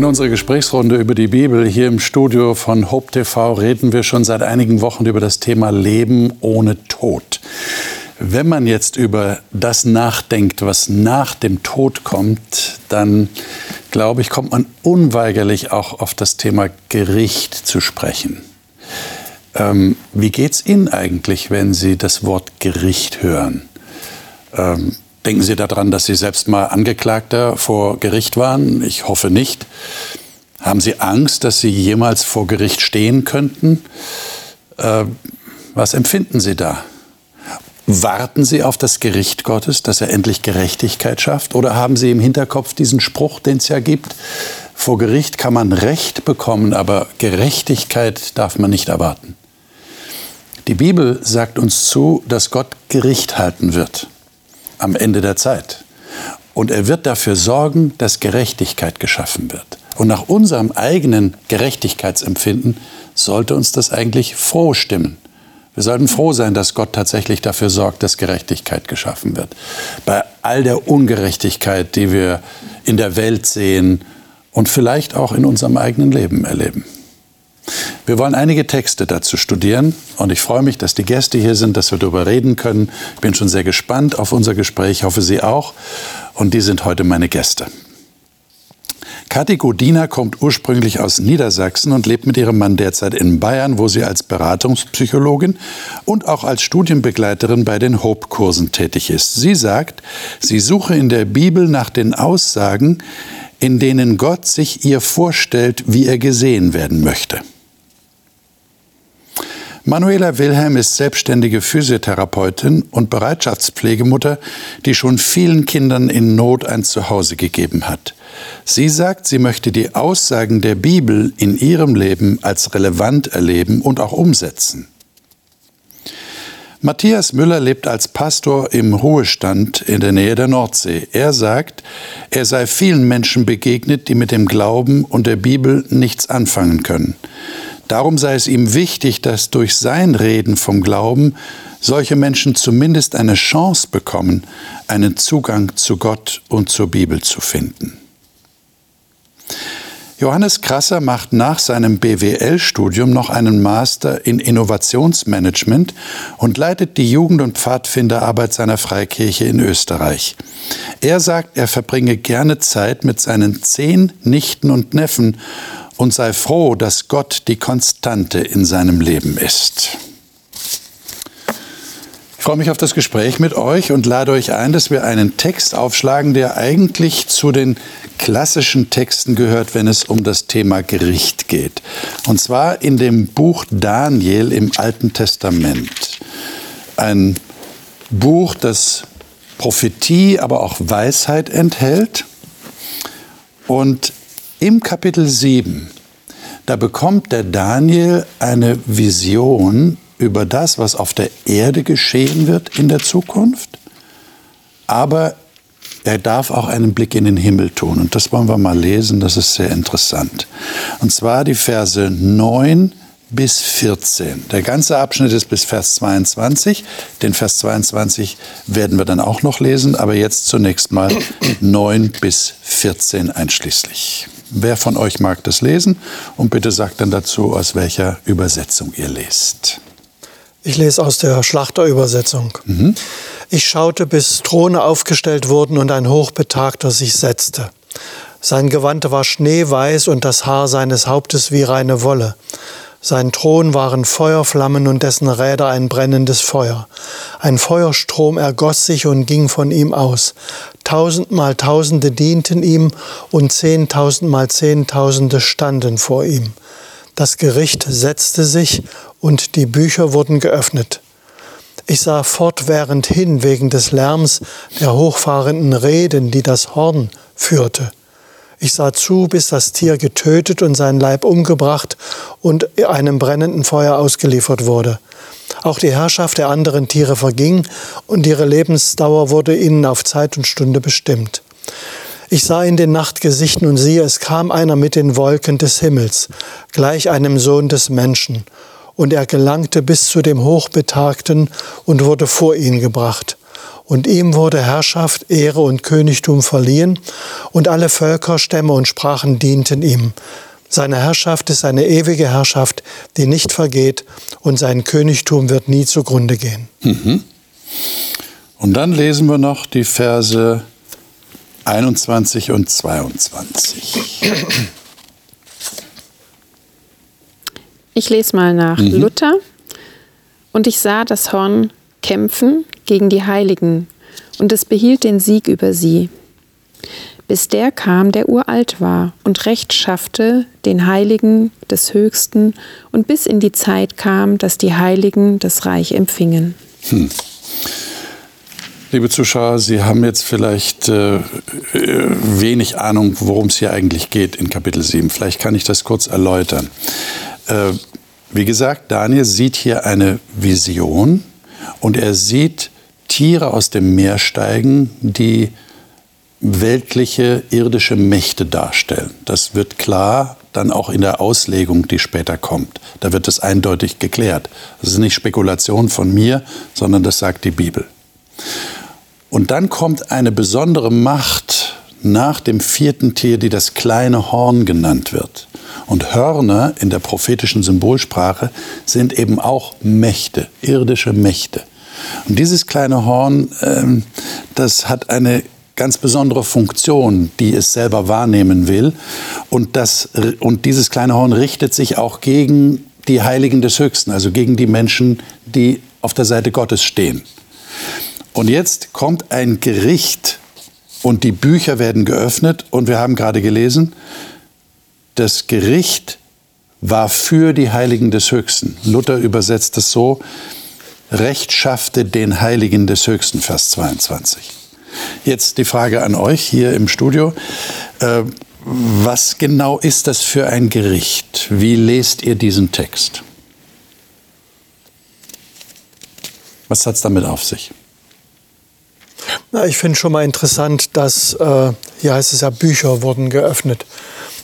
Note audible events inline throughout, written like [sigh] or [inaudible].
In unserer Gesprächsrunde über die Bibel hier im Studio von Hope TV reden wir schon seit einigen Wochen über das Thema Leben ohne Tod. Wenn man jetzt über das nachdenkt, was nach dem Tod kommt, dann glaube ich, kommt man unweigerlich auch auf das Thema Gericht zu sprechen. Ähm, wie es Ihnen eigentlich, wenn Sie das Wort Gericht hören? Ähm, Denken Sie daran, dass Sie selbst mal Angeklagter vor Gericht waren? Ich hoffe nicht. Haben Sie Angst, dass Sie jemals vor Gericht stehen könnten? Äh, was empfinden Sie da? Warten Sie auf das Gericht Gottes, dass er endlich Gerechtigkeit schafft? Oder haben Sie im Hinterkopf diesen Spruch, den es ja gibt? Vor Gericht kann man Recht bekommen, aber Gerechtigkeit darf man nicht erwarten. Die Bibel sagt uns zu, dass Gott Gericht halten wird am Ende der Zeit. Und er wird dafür sorgen, dass Gerechtigkeit geschaffen wird. Und nach unserem eigenen Gerechtigkeitsempfinden sollte uns das eigentlich froh stimmen. Wir sollten froh sein, dass Gott tatsächlich dafür sorgt, dass Gerechtigkeit geschaffen wird. Bei all der Ungerechtigkeit, die wir in der Welt sehen und vielleicht auch in unserem eigenen Leben erleben. Wir wollen einige Texte dazu studieren und ich freue mich, dass die Gäste hier sind, dass wir darüber reden können. Ich bin schon sehr gespannt auf unser Gespräch, hoffe Sie auch. Und die sind heute meine Gäste. Kathi Godina kommt ursprünglich aus Niedersachsen und lebt mit ihrem Mann derzeit in Bayern, wo sie als Beratungspsychologin und auch als Studienbegleiterin bei den Hope-Kursen tätig ist. Sie sagt, sie suche in der Bibel nach den Aussagen, in denen Gott sich ihr vorstellt, wie er gesehen werden möchte. Manuela Wilhelm ist selbstständige Physiotherapeutin und Bereitschaftspflegemutter, die schon vielen Kindern in Not ein Zuhause gegeben hat. Sie sagt, sie möchte die Aussagen der Bibel in ihrem Leben als relevant erleben und auch umsetzen. Matthias Müller lebt als Pastor im Ruhestand in der Nähe der Nordsee. Er sagt, er sei vielen Menschen begegnet, die mit dem Glauben und der Bibel nichts anfangen können. Darum sei es ihm wichtig, dass durch sein Reden vom Glauben solche Menschen zumindest eine Chance bekommen, einen Zugang zu Gott und zur Bibel zu finden. Johannes Krasser macht nach seinem BWL-Studium noch einen Master in Innovationsmanagement und leitet die Jugend- und Pfadfinderarbeit seiner Freikirche in Österreich. Er sagt, er verbringe gerne Zeit mit seinen zehn Nichten und Neffen und sei froh, dass Gott die Konstante in seinem Leben ist. Ich freue mich auf das Gespräch mit euch und lade euch ein, dass wir einen Text aufschlagen, der eigentlich zu den klassischen Texten gehört, wenn es um das Thema Gericht geht. Und zwar in dem Buch Daniel im Alten Testament. Ein Buch, das Prophetie, aber auch Weisheit enthält. Und im Kapitel 7, da bekommt der Daniel eine Vision über das, was auf der Erde geschehen wird in der Zukunft, aber er darf auch einen Blick in den Himmel tun. Und das wollen wir mal lesen, das ist sehr interessant. Und zwar die Verse 9 bis 14. Der ganze Abschnitt ist bis Vers 22. Den Vers 22 werden wir dann auch noch lesen, aber jetzt zunächst mal 9 bis 14 einschließlich. Wer von euch mag das lesen? Und bitte sagt dann dazu, aus welcher Übersetzung ihr lest. Ich lese aus der Schlachterübersetzung. Mhm. Ich schaute, bis Throne aufgestellt wurden und ein Hochbetagter sich setzte. Sein Gewand war schneeweiß und das Haar seines Hauptes wie reine Wolle. Sein Thron waren Feuerflammen und dessen Räder ein brennendes Feuer. Ein Feuerstrom ergoss sich und ging von ihm aus. Tausendmal Tausende dienten ihm und zehntausendmal Zehntausende standen vor ihm. Das Gericht setzte sich und die Bücher wurden geöffnet. Ich sah fortwährend hin wegen des Lärms der hochfahrenden Reden, die das Horn führte. Ich sah zu, bis das Tier getötet und sein Leib umgebracht und einem brennenden Feuer ausgeliefert wurde. Auch die Herrschaft der anderen Tiere verging und ihre Lebensdauer wurde ihnen auf Zeit und Stunde bestimmt. Ich sah in den Nachtgesichten und siehe, es kam einer mit den Wolken des Himmels, gleich einem Sohn des Menschen. Und er gelangte bis zu dem Hochbetagten und wurde vor ihn gebracht. Und ihm wurde Herrschaft, Ehre und Königtum verliehen, und alle Völker, Stämme und Sprachen dienten ihm. Seine Herrschaft ist eine ewige Herrschaft, die nicht vergeht, und sein Königtum wird nie zugrunde gehen. Mhm. Und dann lesen wir noch die Verse 21 und 22. Ich lese mal nach mhm. Luther. Und ich sah das Horn kämpfen gegen die Heiligen, und es behielt den Sieg über sie. Bis der kam, der uralt war und Recht schaffte den Heiligen des Höchsten, und bis in die Zeit kam, dass die Heiligen das Reich empfingen. Hm. Liebe Zuschauer, Sie haben jetzt vielleicht äh, wenig Ahnung, worum es hier eigentlich geht in Kapitel 7. Vielleicht kann ich das kurz erläutern. Äh, wie gesagt, Daniel sieht hier eine Vision und er sieht Tiere aus dem Meer steigen, die weltliche, irdische Mächte darstellen. Das wird klar dann auch in der Auslegung, die später kommt. Da wird es eindeutig geklärt. Das ist nicht Spekulation von mir, sondern das sagt die Bibel. Und dann kommt eine besondere Macht nach dem vierten Tier, die das kleine Horn genannt wird. Und Hörner in der prophetischen Symbolsprache sind eben auch Mächte, irdische Mächte. Und dieses kleine Horn, ähm, das hat eine ganz besondere Funktion, die es selber wahrnehmen will. Und, das, und dieses kleine Horn richtet sich auch gegen die Heiligen des Höchsten, also gegen die Menschen, die auf der Seite Gottes stehen. Und jetzt kommt ein Gericht und die Bücher werden geöffnet und wir haben gerade gelesen, das Gericht war für die Heiligen des Höchsten. Luther übersetzt es so, Recht schaffte den Heiligen des Höchsten, Vers 22. Jetzt die Frage an euch hier im Studio. Äh, was genau ist das für ein Gericht? Wie lest ihr diesen Text? Was hat es damit auf sich? Na, ich finde schon mal interessant, dass, äh, hier heißt es ja, Bücher wurden geöffnet.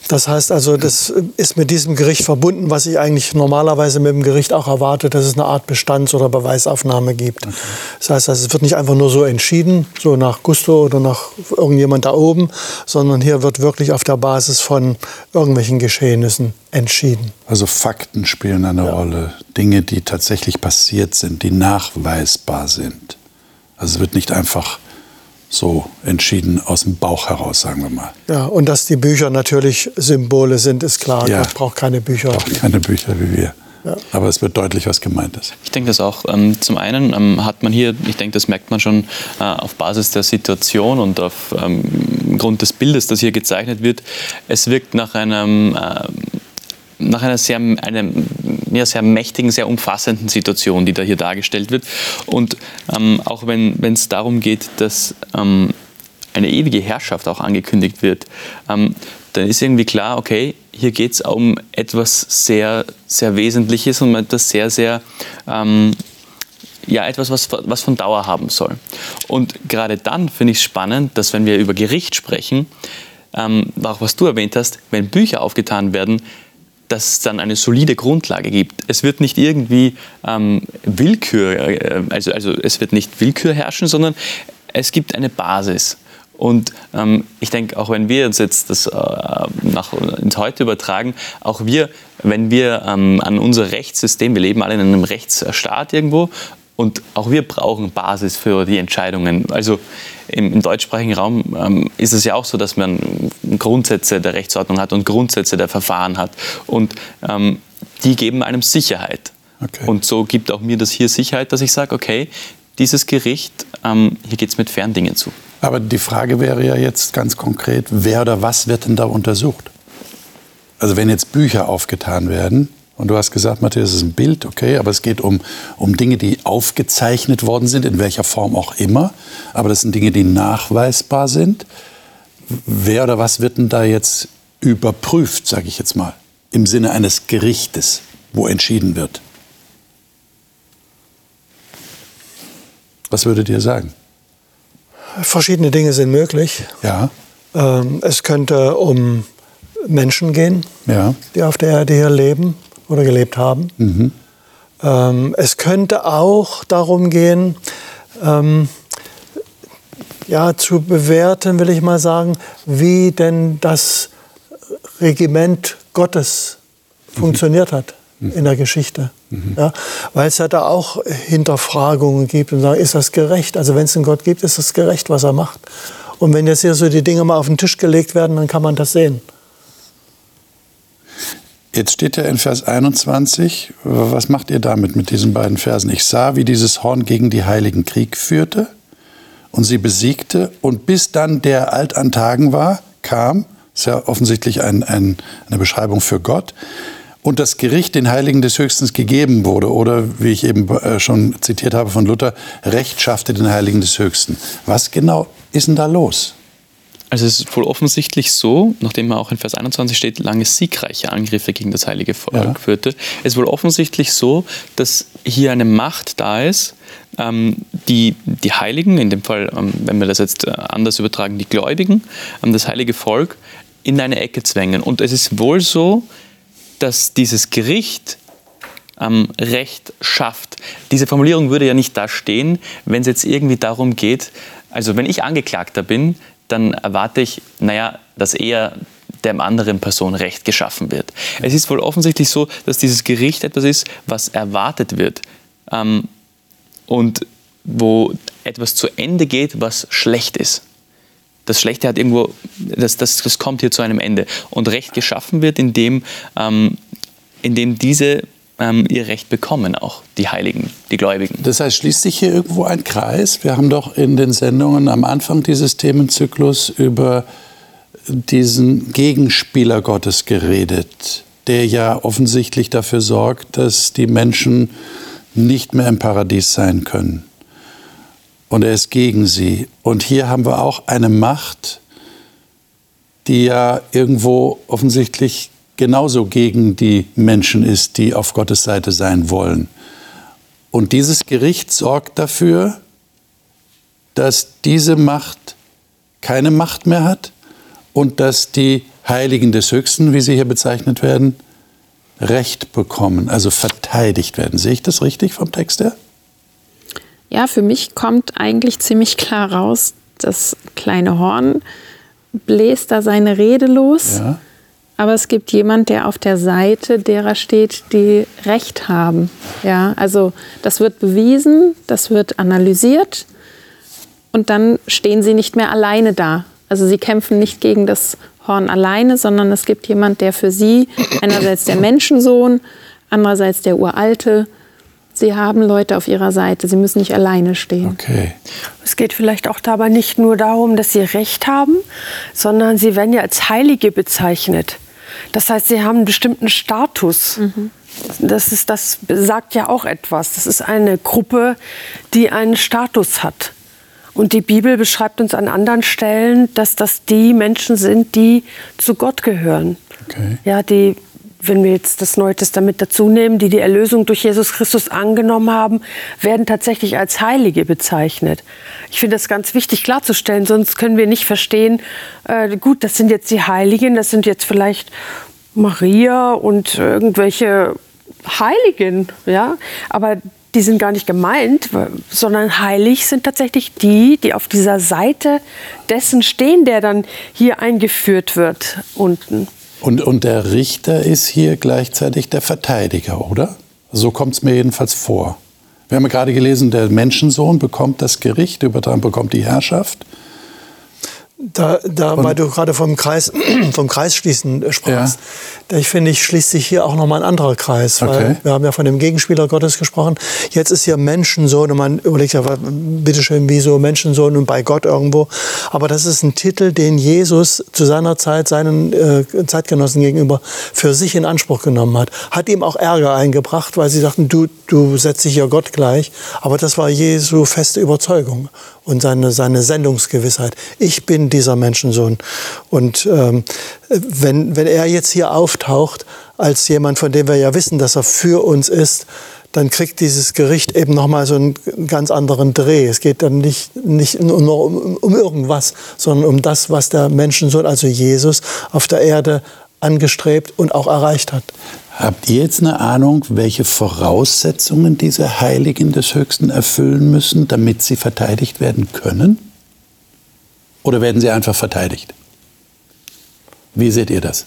Das heißt also, das ist mit diesem Gericht verbunden, was ich eigentlich normalerweise mit dem Gericht auch erwarte, dass es eine Art Bestands- oder Beweisaufnahme gibt. Okay. Das heißt, also, es wird nicht einfach nur so entschieden, so nach Gusto oder nach irgendjemand da oben, sondern hier wird wirklich auf der Basis von irgendwelchen Geschehnissen entschieden. Also Fakten spielen eine ja. Rolle, Dinge, die tatsächlich passiert sind, die nachweisbar sind. Also es wird nicht einfach so entschieden aus dem Bauch heraus, sagen wir mal. Ja, und dass die Bücher natürlich Symbole sind, ist klar. Ja. Gott braucht keine Bücher. Braucht keine Bücher wie wir. Ja. Aber es wird deutlich, was gemeint ist. Ich denke das auch. Ähm, zum einen ähm, hat man hier, ich denke, das merkt man schon äh, auf Basis der Situation und auf ähm, Grund des Bildes, das hier gezeichnet wird. Es wirkt nach einem nach einer sehr, einer, ja, sehr mächtigen, sehr umfassenden Situation, die da hier dargestellt wird. Und ähm, auch wenn es darum geht, dass ähm, eine ewige Herrschaft auch angekündigt wird, ähm, dann ist irgendwie klar, okay, hier geht es um etwas sehr, sehr Wesentliches und etwas sehr, sehr, ähm, ja, etwas, was, was von Dauer haben soll. Und gerade dann finde ich es spannend, dass wenn wir über Gericht sprechen, ähm, auch was du erwähnt hast, wenn Bücher aufgetan werden, dass es dann eine solide Grundlage gibt. Es wird nicht irgendwie ähm, Willkür, äh, also, also es wird nicht Willkür herrschen, sondern es gibt eine Basis. Und ähm, ich denke, auch wenn wir uns jetzt das äh, nach, ins Heute übertragen, auch wir, wenn wir ähm, an unser Rechtssystem, wir leben alle in einem Rechtsstaat irgendwo und auch wir brauchen Basis für die Entscheidungen. Also im, im deutschsprachigen Raum ähm, ist es ja auch so, dass man Grundsätze der Rechtsordnung hat und Grundsätze der Verfahren hat. Und ähm, die geben einem Sicherheit. Okay. Und so gibt auch mir das hier Sicherheit, dass ich sage, okay, dieses Gericht, ähm, hier geht es mit Ferndingen zu. Aber die Frage wäre ja jetzt ganz konkret, wer oder was wird denn da untersucht? Also wenn jetzt Bücher aufgetan werden, und du hast gesagt, Matthias, es ist ein Bild, okay, aber es geht um, um Dinge, die aufgezeichnet worden sind, in welcher Form auch immer. Aber das sind Dinge, die nachweisbar sind. Wer oder was wird denn da jetzt überprüft, sage ich jetzt mal, im Sinne eines Gerichtes, wo entschieden wird? Was würdet ihr sagen? Verschiedene Dinge sind möglich. Ja. Ähm, es könnte um Menschen gehen, ja. die auf der Erde hier leben oder gelebt haben. Mhm. Ähm, es könnte auch darum gehen, ähm, ja, zu bewerten, will ich mal sagen, wie denn das Regiment Gottes mhm. funktioniert hat in der Geschichte. Ja, weil es ja da auch Hinterfragungen gibt und sagen, ist das gerecht? Also wenn es einen Gott gibt, ist es gerecht, was er macht. Und wenn jetzt hier so die Dinge mal auf den Tisch gelegt werden, dann kann man das sehen. Jetzt steht ja in Vers 21, was macht ihr damit mit diesen beiden Versen? Ich sah, wie dieses Horn gegen die Heiligen Krieg führte und sie besiegte und bis dann der alt an Tagen war, kam, ist ja offensichtlich ein, ein, eine Beschreibung für Gott, und das Gericht den Heiligen des Höchstens gegeben wurde oder, wie ich eben äh, schon zitiert habe von Luther, Recht schaffte den Heiligen des Höchsten. Was genau ist denn da los? Also es ist wohl offensichtlich so, nachdem er auch in Vers 21 steht, lange siegreiche Angriffe gegen das heilige Volk ja. führte, es ist wohl offensichtlich so, dass hier eine Macht da ist, ähm, die die Heiligen, in dem Fall, ähm, wenn wir das jetzt äh, anders übertragen, die Gläubigen, ähm, das heilige Volk in eine Ecke zwängen. Und es ist wohl so, dass dieses Gericht ähm, Recht schafft. Diese Formulierung würde ja nicht da stehen, wenn es jetzt irgendwie darum geht, also wenn ich Angeklagter bin, dann erwarte ich, naja, dass eher der anderen Person Recht geschaffen wird. Es ist wohl offensichtlich so, dass dieses Gericht etwas ist, was erwartet wird ähm, und wo etwas zu Ende geht, was schlecht ist. Das Schlechte hat irgendwo, das, das, das kommt hier zu einem Ende. Und Recht geschaffen wird, indem, ähm, indem diese ähm, ihr Recht bekommen, auch die Heiligen, die Gläubigen. Das heißt, schließt sich hier irgendwo ein Kreis? Wir haben doch in den Sendungen am Anfang dieses Themenzyklus über diesen Gegenspieler Gottes geredet, der ja offensichtlich dafür sorgt, dass die Menschen nicht mehr im Paradies sein können. Und er ist gegen sie. Und hier haben wir auch eine Macht, die ja irgendwo offensichtlich genauso gegen die Menschen ist, die auf Gottes Seite sein wollen. Und dieses Gericht sorgt dafür, dass diese Macht keine Macht mehr hat und dass die Heiligen des Höchsten, wie sie hier bezeichnet werden, Recht bekommen, also verteidigt werden. Sehe ich das richtig vom Text her? Ja, für mich kommt eigentlich ziemlich klar raus, das kleine Horn bläst da seine Rede los. Ja. Aber es gibt jemand, der auf der Seite derer steht, die Recht haben. Ja, also das wird bewiesen, das wird analysiert und dann stehen sie nicht mehr alleine da. Also sie kämpfen nicht gegen das Horn alleine, sondern es gibt jemand, der für sie einerseits der Menschensohn, andererseits der Uralte. Sie haben Leute auf ihrer Seite. Sie müssen nicht alleine stehen. Okay. Es geht vielleicht auch dabei nicht nur darum, dass sie Recht haben, sondern sie werden ja als Heilige bezeichnet. Das heißt, sie haben einen bestimmten Status. Mhm. Das, ist, das sagt ja auch etwas. Das ist eine Gruppe, die einen Status hat. Und die Bibel beschreibt uns an anderen Stellen, dass das die Menschen sind, die zu Gott gehören. Okay. Ja, die, wenn wir jetzt das Neue Testament dazu nehmen, die die Erlösung durch Jesus Christus angenommen haben, werden tatsächlich als Heilige bezeichnet. Ich finde das ganz wichtig klarzustellen, sonst können wir nicht verstehen, äh, gut, das sind jetzt die Heiligen, das sind jetzt vielleicht Maria und irgendwelche Heiligen, ja, aber die sind gar nicht gemeint, sondern heilig sind tatsächlich die, die auf dieser Seite dessen stehen, der dann hier eingeführt wird unten. Und, und der Richter ist hier gleichzeitig der Verteidiger, oder? So kommt es mir jedenfalls vor. Wir haben ja gerade gelesen, der Menschensohn bekommt das Gericht, übertragen bekommt die Herrschaft. Da, da weil du gerade vom Kreis, [clears throat] vom Kreisschließen sprachst, ja. ich finde, ich schließt sich hier auch nochmal ein anderer Kreis. Weil okay. Wir haben ja von dem Gegenspieler Gottes gesprochen. Jetzt ist hier Menschensohn und man überlegt ja, bitteschön, wieso Menschensohn und bei Gott irgendwo. Aber das ist ein Titel, den Jesus zu seiner Zeit seinen äh, Zeitgenossen gegenüber für sich in Anspruch genommen hat. Hat ihm auch Ärger eingebracht, weil sie sagten, du, du setzt dich ja Gott gleich. Aber das war Jesu feste Überzeugung und seine, seine Sendungsgewissheit. Ich bin dieser Menschensohn. Und ähm, wenn, wenn er jetzt hier auftaucht, als jemand, von dem wir ja wissen, dass er für uns ist, dann kriegt dieses Gericht eben nochmal so einen ganz anderen Dreh. Es geht dann nicht, nicht nur um, um irgendwas, sondern um das, was der Menschensohn, also Jesus, auf der Erde angestrebt und auch erreicht hat. Habt ihr jetzt eine Ahnung, welche Voraussetzungen diese Heiligen des Höchsten erfüllen müssen, damit sie verteidigt werden können? Oder werden sie einfach verteidigt? Wie seht ihr das?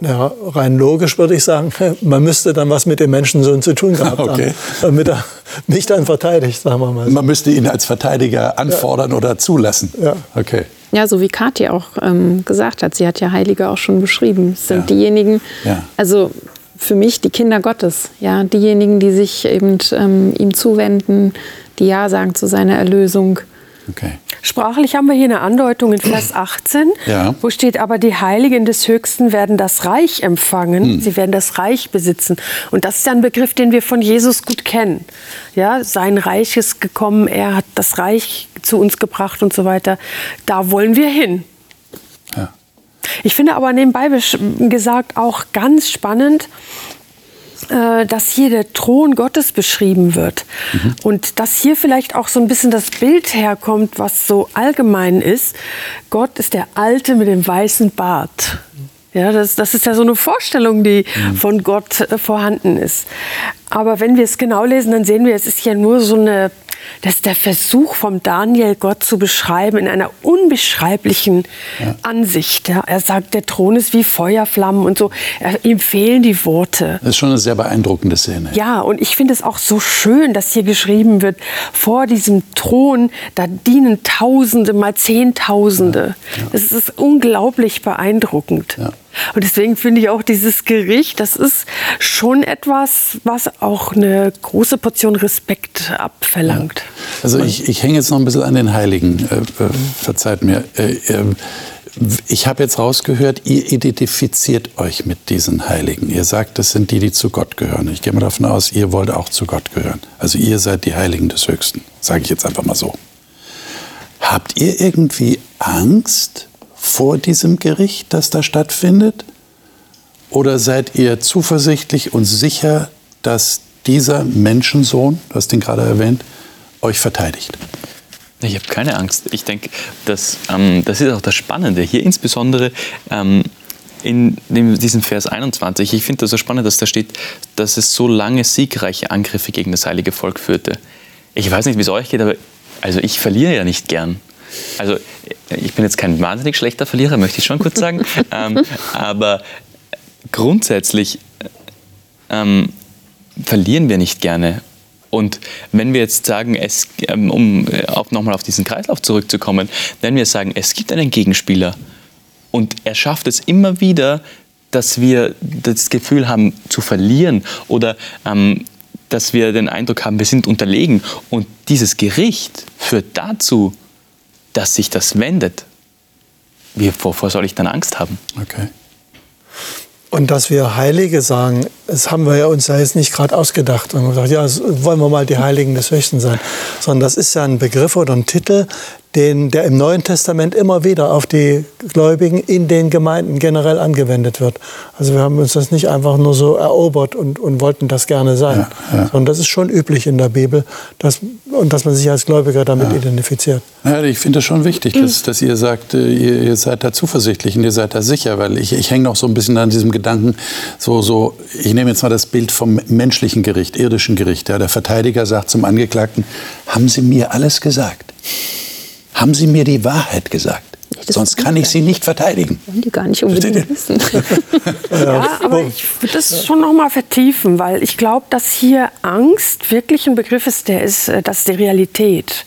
Ja, rein logisch würde ich sagen, [laughs] man müsste dann was mit dem Menschensohn zu tun gehabt okay. haben, damit er mich dann verteidigt, sagen wir mal. So. Man müsste ihn als Verteidiger anfordern ja. oder zulassen. Ja. Okay. Ja, so wie Kathi auch ähm, gesagt hat, sie hat ja Heilige auch schon beschrieben. Es sind ja. diejenigen, ja. also für mich die Kinder Gottes, ja, diejenigen, die sich eben ähm, ihm zuwenden, die Ja sagen zu seiner Erlösung. Okay. Sprachlich haben wir hier eine Andeutung in Vers 18, ja. wo steht, aber die Heiligen des Höchsten werden das Reich empfangen, hm. sie werden das Reich besitzen. Und das ist ja ein Begriff, den wir von Jesus gut kennen. Ja, sein Reich ist gekommen, er hat das Reich zu uns gebracht und so weiter. Da wollen wir hin. Ja. Ich finde aber nebenbei gesagt auch ganz spannend, äh, dass hier der Thron Gottes beschrieben wird. Mhm. Und dass hier vielleicht auch so ein bisschen das Bild herkommt, was so allgemein ist. Gott ist der Alte mit dem weißen Bart. Ja, das, das ist ja so eine Vorstellung, die mhm. von Gott äh, vorhanden ist. Aber wenn wir es genau lesen, dann sehen wir, es ist ja nur so eine das ist der Versuch vom Daniel, Gott zu beschreiben in einer unbeschreiblichen ja. Ansicht. Ja. Er sagt, der Thron ist wie Feuerflammen und so. Er, ihm fehlen die Worte. Das ist schon eine sehr beeindruckende Szene. Ja, und ich finde es auch so schön, dass hier geschrieben wird, vor diesem Thron, da dienen Tausende mal Zehntausende. Ja. Das ist unglaublich beeindruckend. Und deswegen finde ich auch dieses Gericht, das ist schon etwas, was auch eine große Portion Respekt abverlangt. Also ich, ich hänge jetzt noch ein bisschen an den Heiligen, äh, äh, verzeiht mir. Äh, ähm, ich habe jetzt rausgehört, ihr identifiziert euch mit diesen Heiligen. Ihr sagt, das sind die, die zu Gott gehören. Ich gehe mal davon aus, ihr wollt auch zu Gott gehören. Also ihr seid die Heiligen des Höchsten, sage ich jetzt einfach mal so. Habt ihr irgendwie Angst, vor diesem Gericht, das da stattfindet? Oder seid ihr zuversichtlich und sicher, dass dieser Menschensohn, du hast ihn gerade erwähnt, euch verteidigt? Ich habe keine Angst. Ich denke, dass, ähm, das ist auch das Spannende. Hier insbesondere ähm, in dem, diesem Vers 21. Ich finde das so spannend, dass da steht, dass es so lange siegreiche Angriffe gegen das heilige Volk führte. Ich weiß nicht, wie es euch geht, aber also ich verliere ja nicht gern. Also ich bin jetzt kein wahnsinnig schlechter Verlierer, möchte ich schon kurz sagen. [laughs] ähm, aber grundsätzlich ähm, verlieren wir nicht gerne. Und wenn wir jetzt sagen, es, ähm, um äh, auch nochmal auf diesen Kreislauf zurückzukommen, wenn wir sagen, es gibt einen Gegenspieler und er schafft es immer wieder, dass wir das Gefühl haben zu verlieren oder ähm, dass wir den Eindruck haben, wir sind unterlegen. Und dieses Gericht führt dazu, dass sich das wendet, wovor soll ich dann Angst haben? Okay. Und dass wir Heilige sagen, das haben wir ja uns ja jetzt nicht gerade ausgedacht und gesagt, ja, wollen wir mal die Heiligen des Höchsten sein, sondern das ist ja ein Begriff oder ein Titel, den, der im Neuen Testament immer wieder auf die Gläubigen in den Gemeinden generell angewendet wird. Also wir haben uns das nicht einfach nur so erobert und, und wollten das gerne sein, ja, ja. sondern das ist schon üblich in der Bibel dass, und dass man sich als Gläubiger damit ja. identifiziert. Ja, ich finde es schon wichtig, dass, dass ihr sagt, äh, ihr, ihr, seid da zuversichtlich und ihr seid da sicher, weil ich, ich hänge noch so ein bisschen an diesem Gedanken, so, so, ich nehme jetzt mal das Bild vom menschlichen Gericht, irdischen Gericht. Ja, der Verteidiger sagt zum Angeklagten, haben Sie mir alles gesagt? Haben Sie mir die Wahrheit gesagt. Das Sonst kann ich Sie nicht verteidigen. Wollen die gar nicht unbedingt wissen. [laughs] ja, aber ich würde das schon noch mal vertiefen, weil ich glaube, dass hier Angst wirklich ein Begriff ist, der ist, äh, das ist die Realität.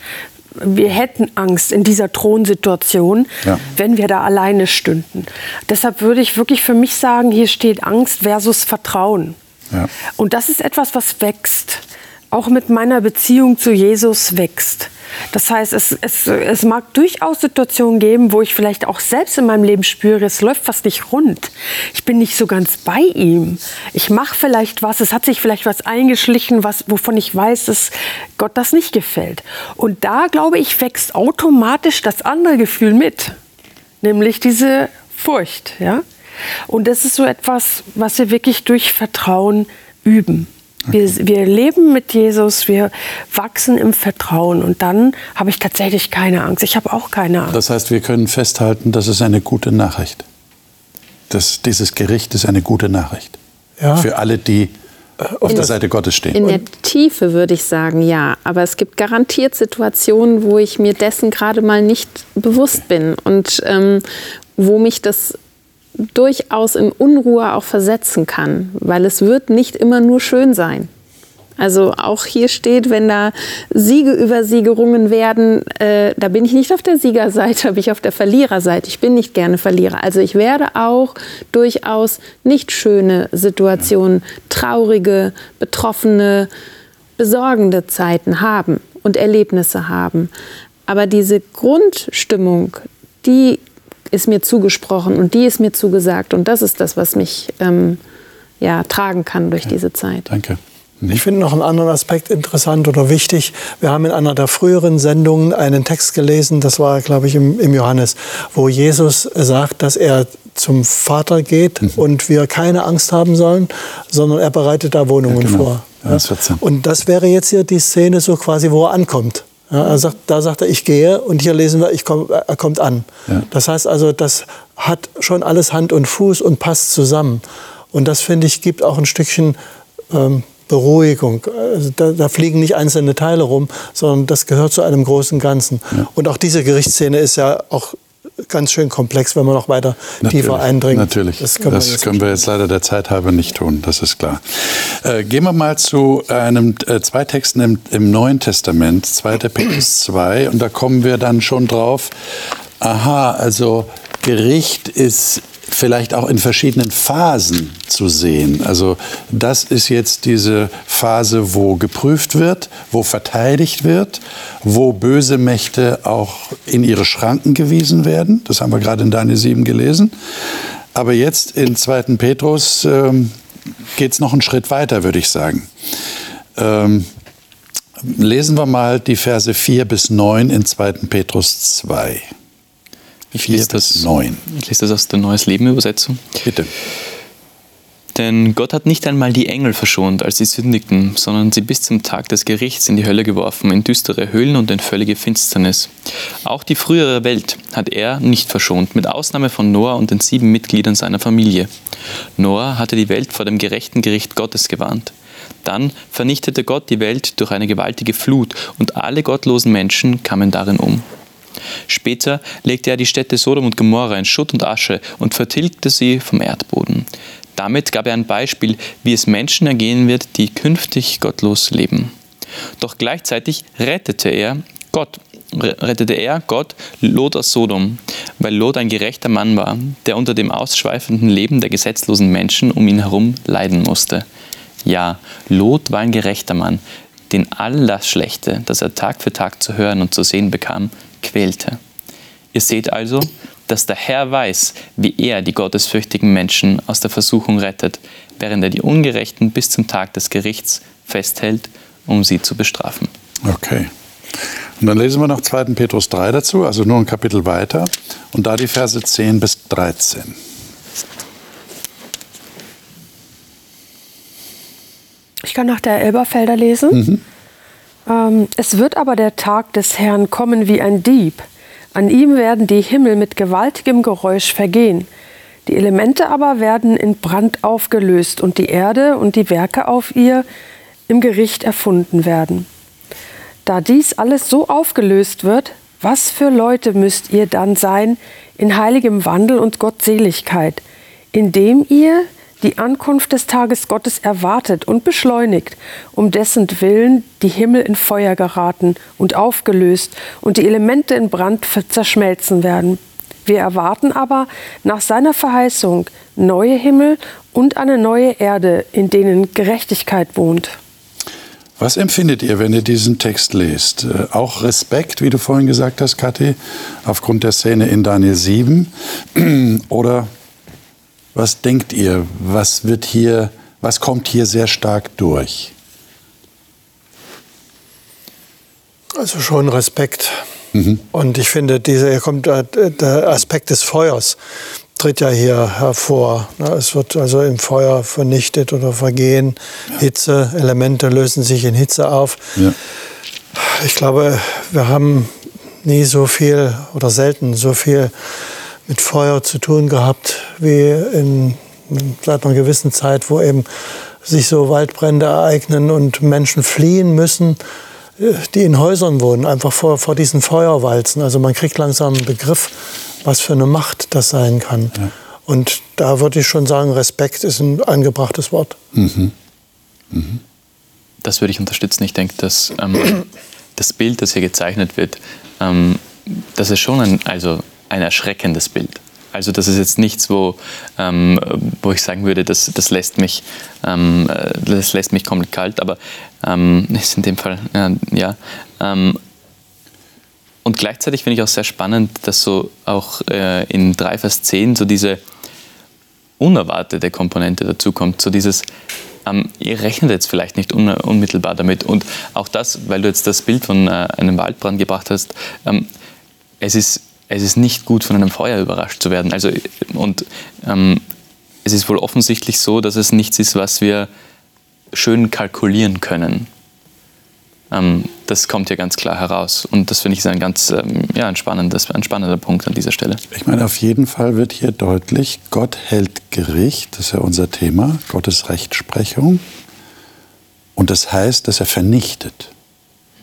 Wir hätten Angst in dieser Thronsituation, ja. wenn wir da alleine stünden. Deshalb würde ich wirklich für mich sagen, hier steht Angst versus Vertrauen. Ja. Und das ist etwas, was wächst. Auch mit meiner Beziehung zu Jesus wächst. Das heißt, es, es, es mag durchaus Situationen geben, wo ich vielleicht auch selbst in meinem Leben spüre, es läuft fast nicht rund. Ich bin nicht so ganz bei ihm. Ich mache vielleicht was, es hat sich vielleicht was eingeschlichen, was, wovon ich weiß, dass Gott das nicht gefällt. Und da, glaube ich, wächst automatisch das andere Gefühl mit, nämlich diese Furcht. Ja? Und das ist so etwas, was wir wirklich durch Vertrauen üben. Wir, wir leben mit Jesus, wir wachsen im Vertrauen und dann habe ich tatsächlich keine Angst. Ich habe auch keine Angst. Das heißt, wir können festhalten, das ist eine gute Nachricht. Das, dieses Gericht ist eine gute Nachricht. Ja. Für alle, die auf in, der Seite Gottes stehen. In der Tiefe würde ich sagen, ja. Aber es gibt garantiert Situationen, wo ich mir dessen gerade mal nicht bewusst bin und ähm, wo mich das durchaus in Unruhe auch versetzen kann, weil es wird nicht immer nur schön sein. Also auch hier steht, wenn da Siege über sie gerungen werden, äh, da bin ich nicht auf der Siegerseite, [laughs] bin ich auf der Verliererseite. Ich bin nicht gerne Verlierer. Also ich werde auch durchaus nicht schöne Situationen, traurige, betroffene, besorgende Zeiten haben und Erlebnisse haben. Aber diese Grundstimmung, die ist mir zugesprochen und die ist mir zugesagt. Und das ist das, was mich ähm, ja, tragen kann durch okay. diese Zeit. Danke. Ich finde noch einen anderen Aspekt interessant oder wichtig. Wir haben in einer der früheren Sendungen einen Text gelesen, das war, glaube ich, im, im Johannes, wo Jesus sagt, dass er zum Vater geht mhm. und wir keine Angst haben sollen, sondern er bereitet da Wohnungen ja, genau. vor. Ja, und das wäre jetzt hier die Szene so quasi, wo er ankommt. Ja, er sagt, da sagt er, ich gehe und hier lesen wir, ich komm, er kommt an. Ja. Das heißt also, das hat schon alles Hand und Fuß und passt zusammen. Und das, finde ich, gibt auch ein Stückchen ähm, Beruhigung. Also da, da, fliegen nicht einzelne Teile rum, sondern das gehört zu einem großen Ganzen. Ja. Und auch diese Gerichtsszene ist ja auch ganz schön komplex, wenn man noch weiter natürlich, tiefer eindringt. Natürlich, das können, das wir, jetzt können wir, jetzt leider der Zeit halber nicht tun, das ist klar. Äh, gehen wir mal zu einem, äh, zwei Texten im, im Neuen Testament, 2. Petrus [clears throat] 2, und da kommen wir dann schon drauf, aha, also Gericht ist vielleicht auch in verschiedenen Phasen zu sehen. Also das ist jetzt diese Phase, wo geprüft wird, wo verteidigt wird, wo böse Mächte auch in ihre Schranken gewiesen werden. Das haben wir gerade in Daniel 7 gelesen. Aber jetzt in 2. Petrus ähm, geht es noch einen Schritt weiter, würde ich sagen. Ähm, lesen wir mal die Verse 4 bis 9 in 2. Petrus 2. Ich lese das, 9. Ich lese das aus der Neues Leben Übersetzung. Bitte. Denn Gott hat nicht einmal die Engel verschont, als sie sündigten, sondern sie bis zum Tag des Gerichts in die Hölle geworfen, in düstere Höhlen und in völlige Finsternis. Auch die frühere Welt hat er nicht verschont, mit Ausnahme von Noah und den sieben Mitgliedern seiner Familie. Noah hatte die Welt vor dem gerechten Gericht Gottes gewarnt. Dann vernichtete Gott die Welt durch eine gewaltige Flut und alle gottlosen Menschen kamen darin um. Später legte er die Städte Sodom und Gomorra in Schutt und Asche und vertilgte sie vom Erdboden. Damit gab er ein Beispiel, wie es Menschen ergehen wird, die künftig gottlos leben. Doch gleichzeitig rettete er Gott, rettete er Gott Lot aus Sodom, weil Lot ein gerechter Mann war, der unter dem ausschweifenden Leben der gesetzlosen Menschen um ihn herum leiden musste. Ja, Lot war ein gerechter Mann, den all das Schlechte, das er Tag für Tag zu hören und zu sehen bekam, quälte. Ihr seht also, dass der Herr weiß, wie er die gottesfürchtigen Menschen aus der Versuchung rettet, während er die Ungerechten bis zum Tag des Gerichts festhält, um sie zu bestrafen. Okay. Und dann lesen wir noch 2. Petrus 3 dazu, also nur ein Kapitel weiter, und da die Verse 10 bis 13. Ich kann nach der Elberfelder lesen. Mhm. Ähm, es wird aber der Tag des Herrn kommen wie ein Dieb. An ihm werden die Himmel mit gewaltigem Geräusch vergehen. Die Elemente aber werden in Brand aufgelöst und die Erde und die Werke auf ihr im Gericht erfunden werden. Da dies alles so aufgelöst wird, was für Leute müsst ihr dann sein in heiligem Wandel und Gottseligkeit, indem ihr die Ankunft des Tages Gottes erwartet und beschleunigt, um dessen Willen die Himmel in Feuer geraten und aufgelöst und die Elemente in Brand zerschmelzen werden. Wir erwarten aber nach seiner Verheißung neue Himmel und eine neue Erde, in denen Gerechtigkeit wohnt. Was empfindet ihr, wenn ihr diesen Text lest? Äh, auch Respekt, wie du vorhin gesagt hast, Kathi, aufgrund der Szene in Daniel 7? [clears throat] Oder was denkt ihr, was wird hier, was kommt hier sehr stark durch? Also schon Respekt. Mhm. Und ich finde, dieser, kommt der Aspekt des Feuers tritt ja hier hervor. Es wird also im Feuer vernichtet oder vergehen. Ja. Hitze, Elemente lösen sich in Hitze auf. Ja. Ich glaube, wir haben nie so viel oder selten so viel mit Feuer zu tun gehabt, wie in, seit einer gewissen Zeit, wo eben sich so Waldbrände ereignen und Menschen fliehen müssen, äh, die in Häusern wohnen, einfach vor, vor diesen Feuerwalzen. Also man kriegt langsam einen Begriff, was für eine Macht das sein kann. Ja. Und da würde ich schon sagen, Respekt ist ein angebrachtes Wort. Mhm. Mhm. Das würde ich unterstützen. Ich denke, dass ähm, das Bild, das hier gezeichnet wird, ähm, das ist schon ein, also ein erschreckendes Bild. Also das ist jetzt nichts, wo, ähm, wo ich sagen würde, das, das, lässt mich, ähm, das lässt mich komplett kalt, aber ähm, [laughs] ist in dem Fall, äh, ja. Ähm, und gleichzeitig finde ich auch sehr spannend, dass so auch äh, in 3 Vers 10 so diese unerwartete Komponente dazu kommt, so dieses, ähm, ihr rechnet jetzt vielleicht nicht un unmittelbar damit. Und auch das, weil du jetzt das Bild von äh, einem Waldbrand gebracht hast, ähm, es ist es ist nicht gut, von einem Feuer überrascht zu werden. Also, und ähm, es ist wohl offensichtlich so, dass es nichts ist, was wir schön kalkulieren können. Ähm, das kommt hier ganz klar heraus. Und das finde ich ein ganz ähm, ja, ein, spannendes, ein spannender Punkt an dieser Stelle. Ich meine, auf jeden Fall wird hier deutlich, Gott hält Gericht, das ist ja unser Thema, Gottes Rechtsprechung. Und das heißt, dass er vernichtet.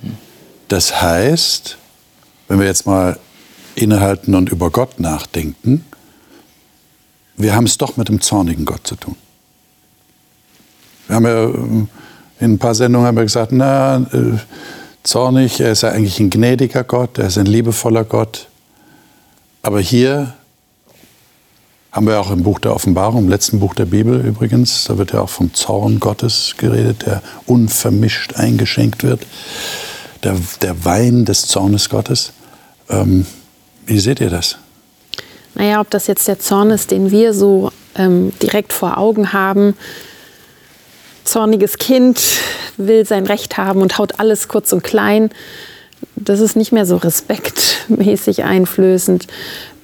Hm. Das heißt, wenn wir jetzt mal innehalten und über Gott nachdenken, wir haben es doch mit dem zornigen Gott zu tun. Wir haben ja ähm, in ein paar Sendungen haben wir gesagt, na, äh, zornig, er ist ja eigentlich ein gnädiger Gott, er ist ein liebevoller Gott. Aber hier haben wir auch im Buch der Offenbarung, im letzten Buch der Bibel übrigens, da wird ja auch vom Zorn Gottes geredet, der unvermischt eingeschenkt wird, der, der Wein des Zornes Gottes. Ähm, wie seht ihr das? Naja, ob das jetzt der Zorn ist, den wir so ähm, direkt vor Augen haben. Zorniges Kind will sein Recht haben und haut alles kurz und klein. Das ist nicht mehr so respektmäßig einflößend.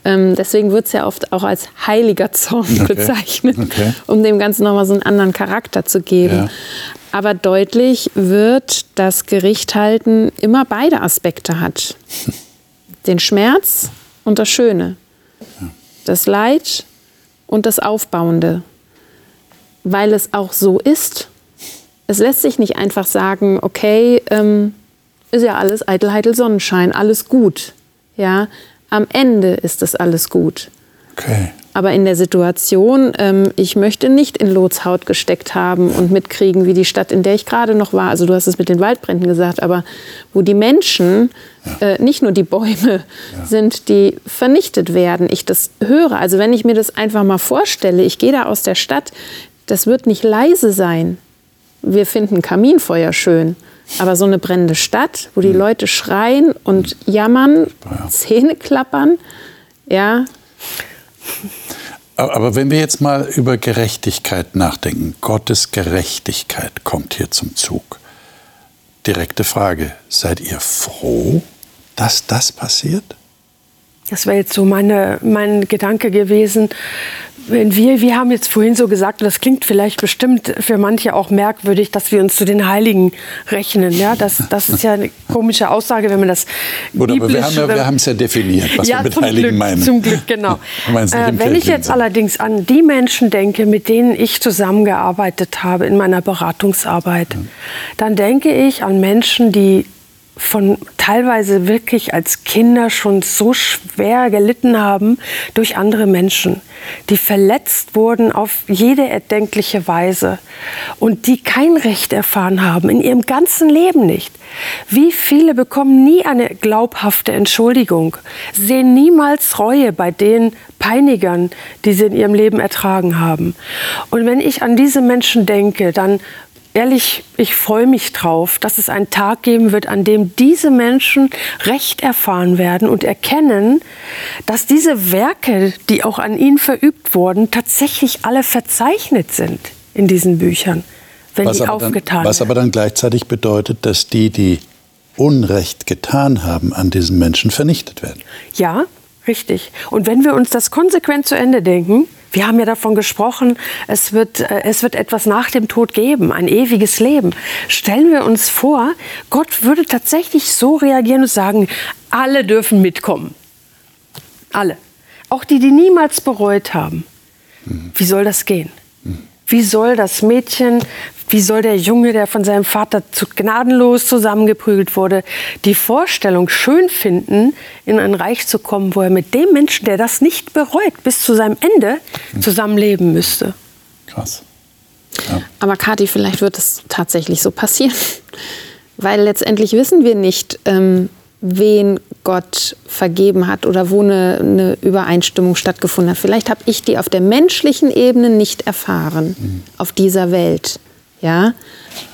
Ähm, deswegen wird es ja oft auch als heiliger Zorn okay. bezeichnet, okay. um dem Ganzen nochmal so einen anderen Charakter zu geben. Ja. Aber deutlich wird, dass Gericht halten immer beide Aspekte hat. [laughs] Den Schmerz und das Schöne. Das Leid und das Aufbauende. Weil es auch so ist. Es lässt sich nicht einfach sagen, okay, ähm, ist ja alles eitel, heitel, Sonnenschein, alles gut. Ja, am Ende ist es alles gut. Okay. Aber in der Situation, ähm, ich möchte nicht in Lots Haut gesteckt haben und mitkriegen, wie die Stadt, in der ich gerade noch war, also du hast es mit den Waldbränden gesagt, aber wo die Menschen, ja. äh, nicht nur die Bäume ja. sind, die vernichtet werden, ich das höre. Also wenn ich mir das einfach mal vorstelle, ich gehe da aus der Stadt, das wird nicht leise sein. Wir finden Kaminfeuer schön. Aber so eine brennende Stadt, wo die hm. Leute schreien und jammern, ja. Zähne klappern, ja, aber wenn wir jetzt mal über Gerechtigkeit nachdenken, Gottes Gerechtigkeit kommt hier zum Zug. Direkte Frage, seid ihr froh, dass das passiert? Das wäre jetzt so meine, mein Gedanke gewesen wenn wir, wir haben jetzt vorhin so gesagt, und das klingt vielleicht bestimmt für manche auch merkwürdig, dass wir uns zu den Heiligen rechnen. Ja, das, das ist ja eine komische Aussage, wenn man das Gut, aber wir haben ja, wir haben es ja definiert, was ja, wir mit Heiligen Glück, meinen. Zum Glück, genau. [laughs] äh, wenn ich jetzt allerdings an die Menschen denke, mit denen ich zusammengearbeitet habe in meiner Beratungsarbeit, ja. dann denke ich an Menschen, die von teilweise wirklich als Kinder schon so schwer gelitten haben durch andere Menschen, die verletzt wurden auf jede erdenkliche Weise und die kein Recht erfahren haben, in ihrem ganzen Leben nicht. Wie viele bekommen nie eine glaubhafte Entschuldigung, sehen niemals Reue bei den Peinigern, die sie in ihrem Leben ertragen haben. Und wenn ich an diese Menschen denke, dann ehrlich, ich freue mich drauf, dass es einen Tag geben wird, an dem diese Menschen Recht erfahren werden und erkennen, dass diese Werke, die auch an ihnen verübt wurden, tatsächlich alle verzeichnet sind in diesen Büchern, wenn was die aufgetan dann, Was aber dann gleichzeitig bedeutet, dass die, die Unrecht getan haben, an diesen Menschen vernichtet werden. Ja, richtig. Und wenn wir uns das konsequent zu Ende denken, wir haben ja davon gesprochen, es wird, äh, es wird etwas nach dem Tod geben, ein ewiges Leben. Stellen wir uns vor, Gott würde tatsächlich so reagieren und sagen, alle dürfen mitkommen. Alle. Auch die, die niemals bereut haben. Wie soll das gehen? Wie soll das Mädchen, wie soll der Junge, der von seinem Vater zu gnadenlos zusammengeprügelt wurde, die Vorstellung schön finden, in ein Reich zu kommen, wo er mit dem Menschen, der das nicht bereut, bis zu seinem Ende zusammenleben müsste? Krass. Ja. Aber Kathi, vielleicht wird es tatsächlich so passieren. [laughs] Weil letztendlich wissen wir nicht, ähm, wen Gott vergeben hat oder wo eine, eine Übereinstimmung stattgefunden hat. Vielleicht habe ich die auf der menschlichen Ebene nicht erfahren, mhm. auf dieser Welt. Ja?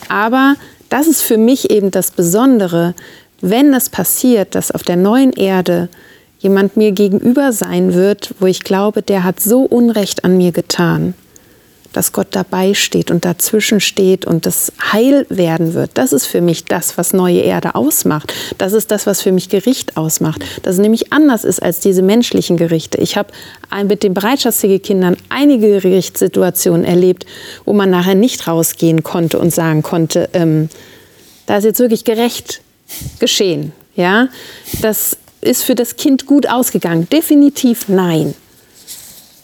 Aber das ist für mich eben das Besondere, wenn es passiert, dass auf der neuen Erde jemand mir gegenüber sein wird, wo ich glaube, der hat so Unrecht an mir getan dass Gott dabei steht und dazwischen steht und das heil werden wird. Das ist für mich das, was neue Erde ausmacht. Das ist das, was für mich Gericht ausmacht. Dass es nämlich anders ist als diese menschlichen Gerichte. Ich habe mit den Bereitschaftswege-Kindern einige Gerichtssituationen erlebt, wo man nachher nicht rausgehen konnte und sagen konnte, ähm, da ist jetzt wirklich gerecht geschehen. Ja, das ist für das Kind gut ausgegangen. Definitiv nein.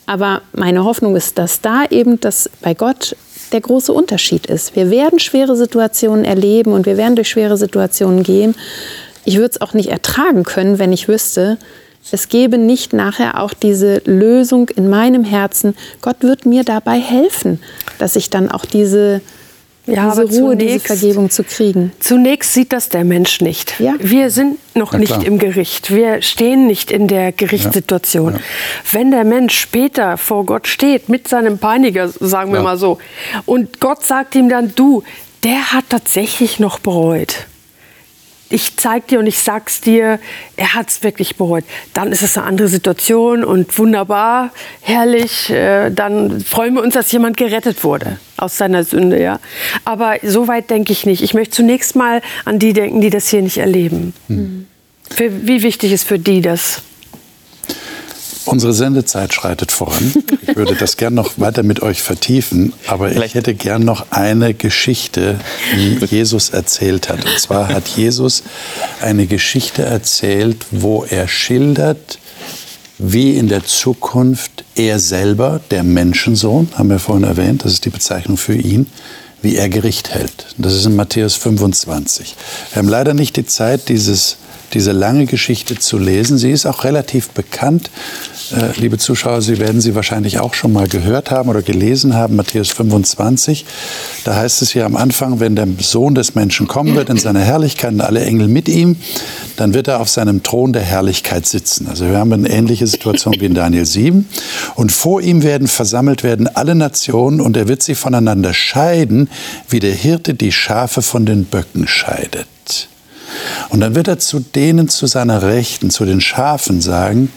Aber meine Hoffnung ist, dass da eben das bei Gott der große Unterschied ist. Wir werden schwere Situationen erleben und wir werden durch schwere Situationen gehen. Ich würde es auch nicht ertragen können, wenn ich wüsste, es gäbe nicht nachher auch diese Lösung in meinem Herzen. Gott wird mir dabei helfen, dass ich dann auch diese ja, diese Ruhe, zunächst, diese Vergebung zu kriegen. Zunächst sieht das der Mensch nicht. Ja. Wir sind noch ja, nicht im Gericht. Wir stehen nicht in der Gerichtssituation. Ja. Wenn der Mensch später vor Gott steht, mit seinem Peiniger, sagen wir mal so, und Gott sagt ihm dann, du, der hat tatsächlich noch bereut ich zeig dir und ich sag's dir, er hat's wirklich bereut. Dann ist es eine andere Situation und wunderbar, herrlich. Äh, dann freuen wir uns, dass jemand gerettet wurde aus seiner Sünde, ja. Aber so weit denke ich nicht. Ich möchte zunächst mal an die denken, die das hier nicht erleben. Hm. Für, wie wichtig ist für die das? Unsere Sendezeit schreitet voran. Ich würde das gern noch weiter mit euch vertiefen, aber Vielleicht. ich hätte gern noch eine Geschichte, die Jesus erzählt hat. Und zwar hat Jesus eine Geschichte erzählt, wo er schildert, wie in der Zukunft er selber, der Menschensohn, haben wir vorhin erwähnt, das ist die Bezeichnung für ihn, wie er Gericht hält. Das ist in Matthäus 25. Wir haben leider nicht die Zeit, dieses diese lange Geschichte zu lesen. Sie ist auch relativ bekannt. Äh, liebe Zuschauer, Sie werden sie wahrscheinlich auch schon mal gehört haben oder gelesen haben, Matthäus 25. Da heißt es ja am Anfang, wenn der Sohn des Menschen kommen wird in seiner Herrlichkeit und alle Engel mit ihm, dann wird er auf seinem Thron der Herrlichkeit sitzen. Also wir haben eine ähnliche Situation wie in Daniel 7. Und vor ihm werden versammelt werden alle Nationen und er wird sie voneinander scheiden, wie der Hirte die Schafe von den Böcken scheidet. Und dann wird er zu denen zu seiner Rechten, zu den Schafen sagen,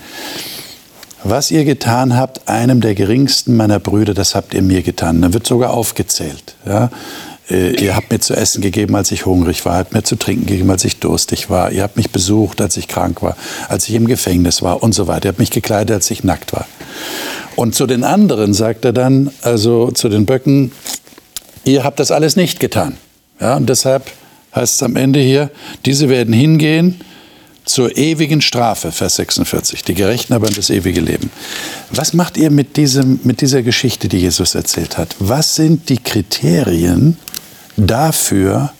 was ihr getan habt, einem der geringsten meiner Brüder, das habt ihr mir getan. Dann wird sogar aufgezählt. Ja? Äh, ihr habt mir zu essen gegeben, als ich hungrig war, habt mir zu trinken gegeben, als ich durstig war. Ihr habt mich besucht, als ich krank war, als ich im Gefängnis war und so weiter. Ihr habt mich gekleidet, als ich nackt war. Und zu den anderen sagt er dann, also zu den Böcken, ihr habt das alles nicht getan. Ja, und deshalb heißt es am Ende hier, diese werden hingehen zur ewigen Strafe, Vers 46, die Gerechten aber in das ewige Leben. Was macht ihr mit, diesem, mit dieser Geschichte, die Jesus erzählt hat? Was sind die Kriterien dafür,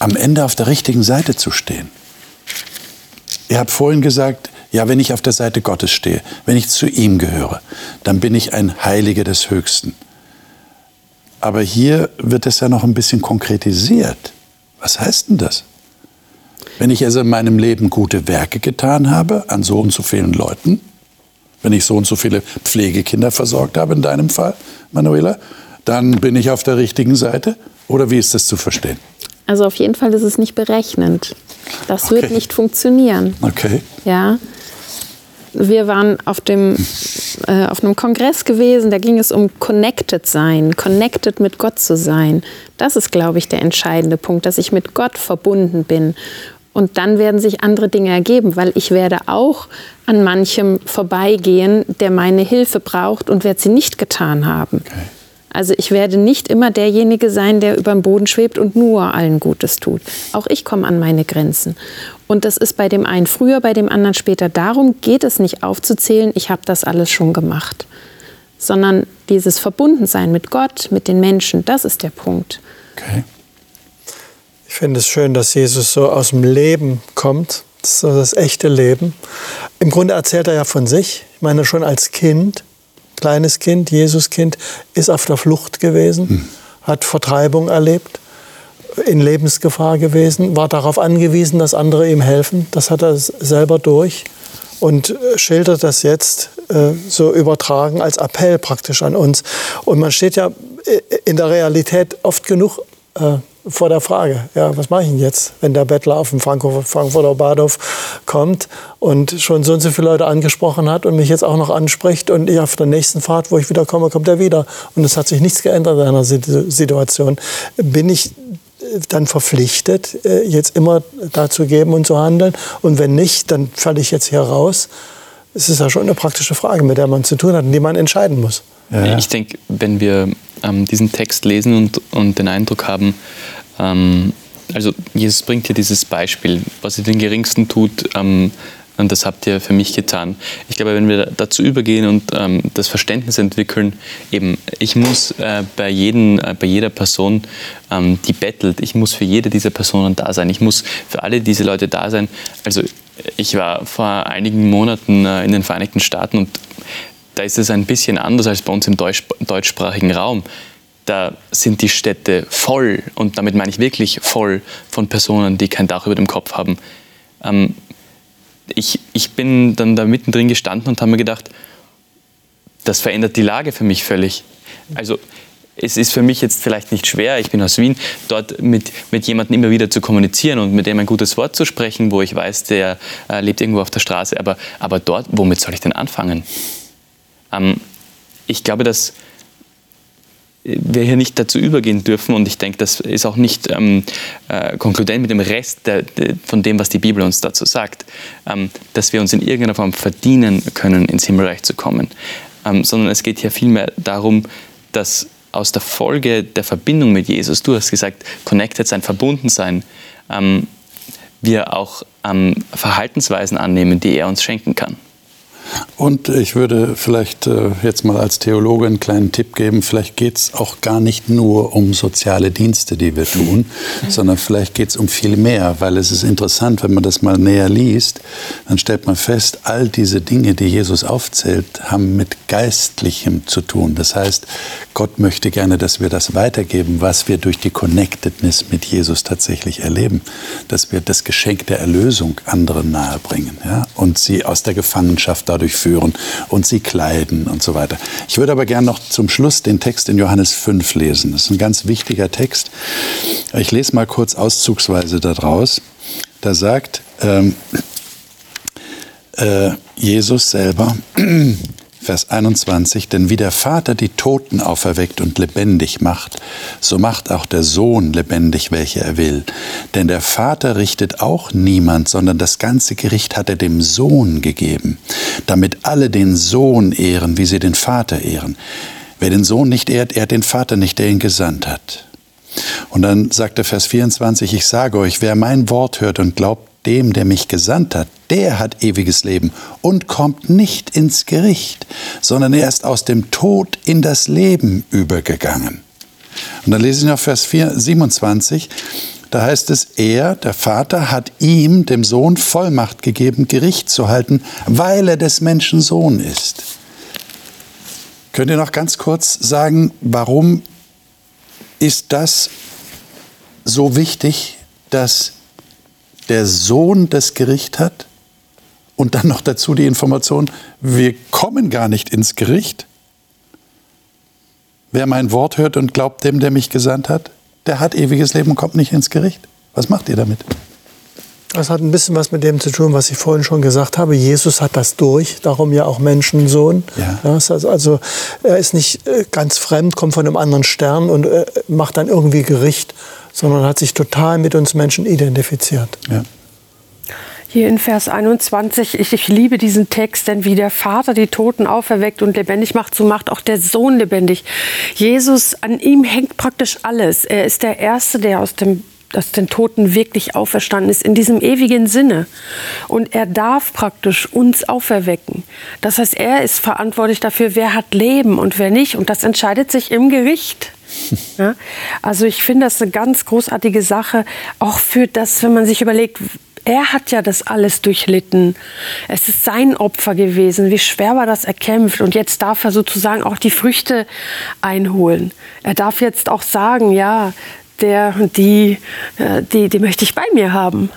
am Ende auf der richtigen Seite zu stehen? Ihr habt vorhin gesagt, ja, wenn ich auf der Seite Gottes stehe, wenn ich zu ihm gehöre, dann bin ich ein Heiliger des Höchsten. Aber hier wird es ja noch ein bisschen konkretisiert. Was heißt denn das? Wenn ich also in meinem Leben gute Werke getan habe an so und so vielen Leuten, wenn ich so und so viele Pflegekinder versorgt habe, in deinem Fall, Manuela, dann bin ich auf der richtigen Seite? Oder wie ist das zu verstehen? Also auf jeden Fall ist es nicht berechnend. Das okay. wird nicht funktionieren. Okay. Ja, wir waren auf, dem, äh, auf einem Kongress gewesen, da ging es um Connected sein, connected mit Gott zu sein. Das ist, glaube ich, der entscheidende Punkt, dass ich mit Gott verbunden bin. Und dann werden sich andere Dinge ergeben, weil ich werde auch an manchem vorbeigehen, der meine Hilfe braucht und werde sie nicht getan haben. Okay. Also ich werde nicht immer derjenige sein, der über dem Boden schwebt und nur allen Gutes tut. Auch ich komme an meine Grenzen. Und das ist bei dem einen früher, bei dem anderen später. Darum geht es nicht aufzuzählen, ich habe das alles schon gemacht, sondern Dieses Verbundensein mit Gott, mit den Menschen, das ist der Punkt. Okay. Ich finde es schön, dass Jesus so aus dem Leben kommt, das, ist so das echte Leben. Im Grunde erzählt er ja von sich. Ich meine, schon als Kind, kleines Kind, Jesuskind, ist auf der Flucht gewesen, hm. hat Vertreibung erlebt, in Lebensgefahr gewesen, war darauf angewiesen, dass andere ihm helfen. Das hat er selber durch und äh, schildert das jetzt äh, so übertragen als Appell praktisch an uns. Und man steht ja äh, in der Realität oft genug äh, vor der Frage, ja, was mache ich denn jetzt, wenn der Bettler auf dem Frankfurter Bahnhof kommt und schon so und so viele Leute angesprochen hat und mich jetzt auch noch anspricht und ich auf der nächsten Fahrt, wo ich wieder komme, kommt er wieder. Und es hat sich nichts geändert in einer Situation. Bin ich dann verpflichtet, äh, jetzt immer dazu geben und zu handeln? Und wenn nicht, dann falle ich jetzt hier raus. Es ist ja schon eine praktische Frage, mit der man zu tun hat und die man entscheiden muss. Ja. Ich denke, wenn wir ähm, diesen Text lesen und, und den Eindruck haben, ähm, also Jesus bringt hier dieses Beispiel, was ihr den Geringsten tut, ähm, und das habt ihr für mich getan. Ich glaube, wenn wir dazu übergehen und ähm, das Verständnis entwickeln, eben, ich muss äh, bei, jeden, äh, bei jeder Person, ähm, die bettelt, ich muss für jede dieser Personen da sein. Ich muss für alle diese Leute da sein. Also ich war vor einigen Monaten äh, in den Vereinigten Staaten und da ist es ein bisschen anders als bei uns im deutsch, deutschsprachigen Raum. Da sind die Städte voll, und damit meine ich wirklich voll, von Personen, die kein Dach über dem Kopf haben. Ähm, ich, ich bin dann da mittendrin gestanden und habe mir gedacht, das verändert die Lage für mich völlig. Also es ist für mich jetzt vielleicht nicht schwer, ich bin aus Wien, dort mit, mit jemandem immer wieder zu kommunizieren und mit dem ein gutes Wort zu sprechen, wo ich weiß, der äh, lebt irgendwo auf der Straße. Aber, aber dort, womit soll ich denn anfangen? Ähm, ich glaube, dass wir hier nicht dazu übergehen dürfen, und ich denke, das ist auch nicht ähm, äh, konkludent mit dem Rest der, der, von dem, was die Bibel uns dazu sagt, ähm, dass wir uns in irgendeiner Form verdienen können, ins Himmelreich zu kommen, ähm, sondern es geht hier vielmehr darum, dass aus der Folge der Verbindung mit Jesus, du hast gesagt, connected sein, verbunden sein, ähm, wir auch ähm, Verhaltensweisen annehmen, die er uns schenken kann. Und ich würde vielleicht äh, jetzt mal als Theologe einen kleinen Tipp geben, vielleicht geht es auch gar nicht nur um soziale Dienste, die wir tun, sondern vielleicht geht es um viel mehr, weil es ist interessant, wenn man das mal näher liest, dann stellt man fest, all diese Dinge, die Jesus aufzählt, haben mit Geistlichem zu tun. Das heißt, Gott möchte gerne, dass wir das weitergeben, was wir durch die Connectedness mit Jesus tatsächlich erleben, dass wir das Geschenk der Erlösung anderen nahebringen ja? und sie aus der Gefangenschaft dadurch führen und sie kleiden und so weiter. Ich würde aber gerne noch zum Schluss den Text in Johannes 5 lesen. Das ist ein ganz wichtiger Text. Ich lese mal kurz auszugsweise daraus. Da sagt ähm, äh, Jesus selber, Vers 21, denn wie der Vater die Toten auferweckt und lebendig macht, so macht auch der Sohn lebendig, welche er will. Denn der Vater richtet auch niemand, sondern das ganze Gericht hat er dem Sohn gegeben, damit alle den Sohn ehren, wie sie den Vater ehren. Wer den Sohn nicht ehrt, ehrt den Vater nicht, der ihn gesandt hat. Und dann sagt er Vers 24, ich sage euch, wer mein Wort hört und glaubt dem, der mich gesandt hat, der hat ewiges Leben und kommt nicht ins Gericht, sondern er ist aus dem Tod in das Leben übergegangen. Und dann lese ich noch Vers 4, 27. Da heißt es, er, der Vater, hat ihm, dem Sohn, Vollmacht gegeben, Gericht zu halten, weil er des Menschen Sohn ist. Könnt ihr noch ganz kurz sagen, warum ist das so wichtig, dass der Sohn das Gericht hat und dann noch dazu die Information, wir kommen gar nicht ins Gericht. Wer mein Wort hört und glaubt dem, der mich gesandt hat, der hat ewiges Leben und kommt nicht ins Gericht. Was macht ihr damit? Das hat ein bisschen was mit dem zu tun, was ich vorhin schon gesagt habe. Jesus hat das durch, darum ja auch Menschensohn. Ja. Ja, also er ist nicht äh, ganz fremd, kommt von einem anderen Stern und äh, macht dann irgendwie Gericht, sondern hat sich total mit uns Menschen identifiziert. Ja. Hier in Vers 21, ich, ich, liebe diesen Text, denn wie der Vater die Toten auferweckt und lebendig macht, so macht auch der Sohn lebendig. Jesus, an ihm hängt praktisch alles. Er ist der Erste, der aus dem dass den Toten wirklich auferstanden ist, in diesem ewigen Sinne. Und er darf praktisch uns auferwecken. Das heißt, er ist verantwortlich dafür, wer hat Leben und wer nicht. Und das entscheidet sich im Gericht. [laughs] Ja? Also ich finde das eine ganz großartige Sache, auch für das, wenn man sich überlegt, er hat ja das alles durchlitten. Es ist sein Opfer gewesen. Wie schwer war das erkämpft? Und jetzt darf er sozusagen auch die Früchte einholen. Er darf jetzt auch sagen, ja, der und die, äh, die, die möchte ich bei mir haben.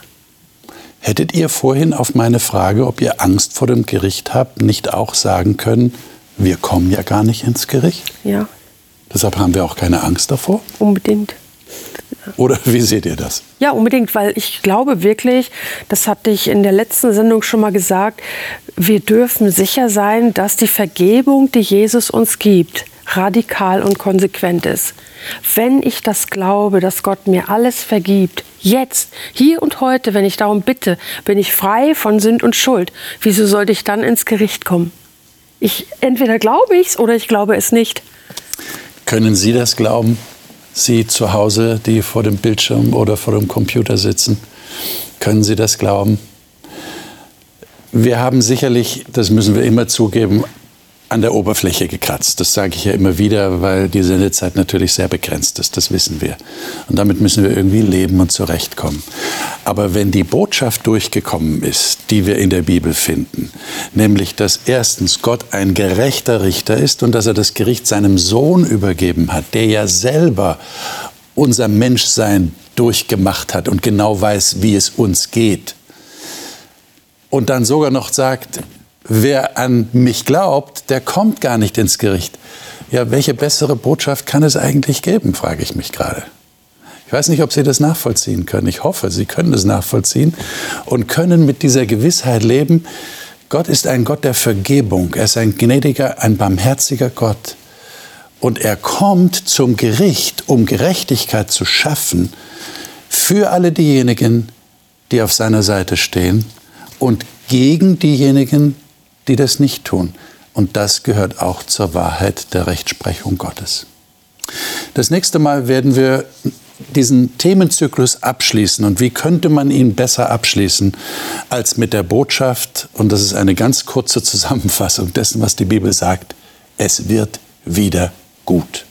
Hättet ihr vorhin auf meine Frage, ob ihr Angst vor dem Gericht habt, nicht auch sagen können, wir kommen ja gar nicht ins Gericht? Ja. Deshalb haben wir auch keine Angst davor? Unbedingt. Oder wie seht ihr das? Ja, unbedingt, weil ich glaube wirklich, das hatte ich in der letzten Sendung schon mal gesagt, wir dürfen sicher sein, dass die Vergebung, die Jesus uns gibt, radikal und konsequent ist. Wenn ich das glaube, dass Gott mir alles vergibt, jetzt, hier und heute, wenn ich darum bitte, bin ich frei von Sünd und Schuld. Wieso sollte ich dann ins Gericht kommen? Ich, entweder glaube ich es oder ich glaube es nicht. Können Sie das glauben? Sie zu Hause, die vor dem Bildschirm oder vor dem Computer sitzen, können Sie das glauben? Wir haben sicherlich, das müssen wir immer zugeben, an der Oberfläche gekratzt. Das sage ich ja immer wieder, weil die Sendezeit natürlich sehr begrenzt ist. Das wissen wir. Und damit müssen wir irgendwie leben und zurechtkommen. Aber wenn die Botschaft durchgekommen ist, die wir in der Bibel finden, nämlich, dass erstens Gott ein gerechter Richter ist und dass er das Gericht seinem Sohn übergeben hat, der ja selber unser Menschsein durchgemacht hat und genau weiß, wie es uns geht. Und dann sogar noch sagt, wer an mich glaubt, der kommt gar nicht ins Gericht. Ja, welche bessere Botschaft kann es eigentlich geben, frage ich mich gerade. Ich weiß nicht, ob Sie das nachvollziehen können. Ich hoffe, Sie können das nachvollziehen und können mit dieser Gewissheit leben, Gott ist ein Gott der Vergebung. Er ist ein gnädiger, ein barmherziger Gott. Und er kommt zum Gericht, um Gerechtigkeit zu schaffen für alle diejenigen, die auf seiner Seite stehen und gegen diejenigen, die das nicht tun. Und das gehört auch zur Wahrheit der Rechtsprechung Gottes. Das nächste Mal werden wir diesen Themenzyklus abschließen. Und wie könnte man ihn besser abschließen als mit der Botschaft, und das ist eine ganz kurze Zusammenfassung dessen, was die Bibel sagt, es wird wieder gut.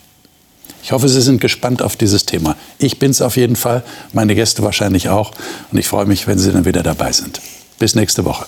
Ich hoffe, Sie sind gespannt auf dieses Thema. Ich bin es auf jeden Fall, meine Gäste wahrscheinlich auch. Und ich freue mich, wenn Sie dann wieder dabei sind. Bis nächste Woche.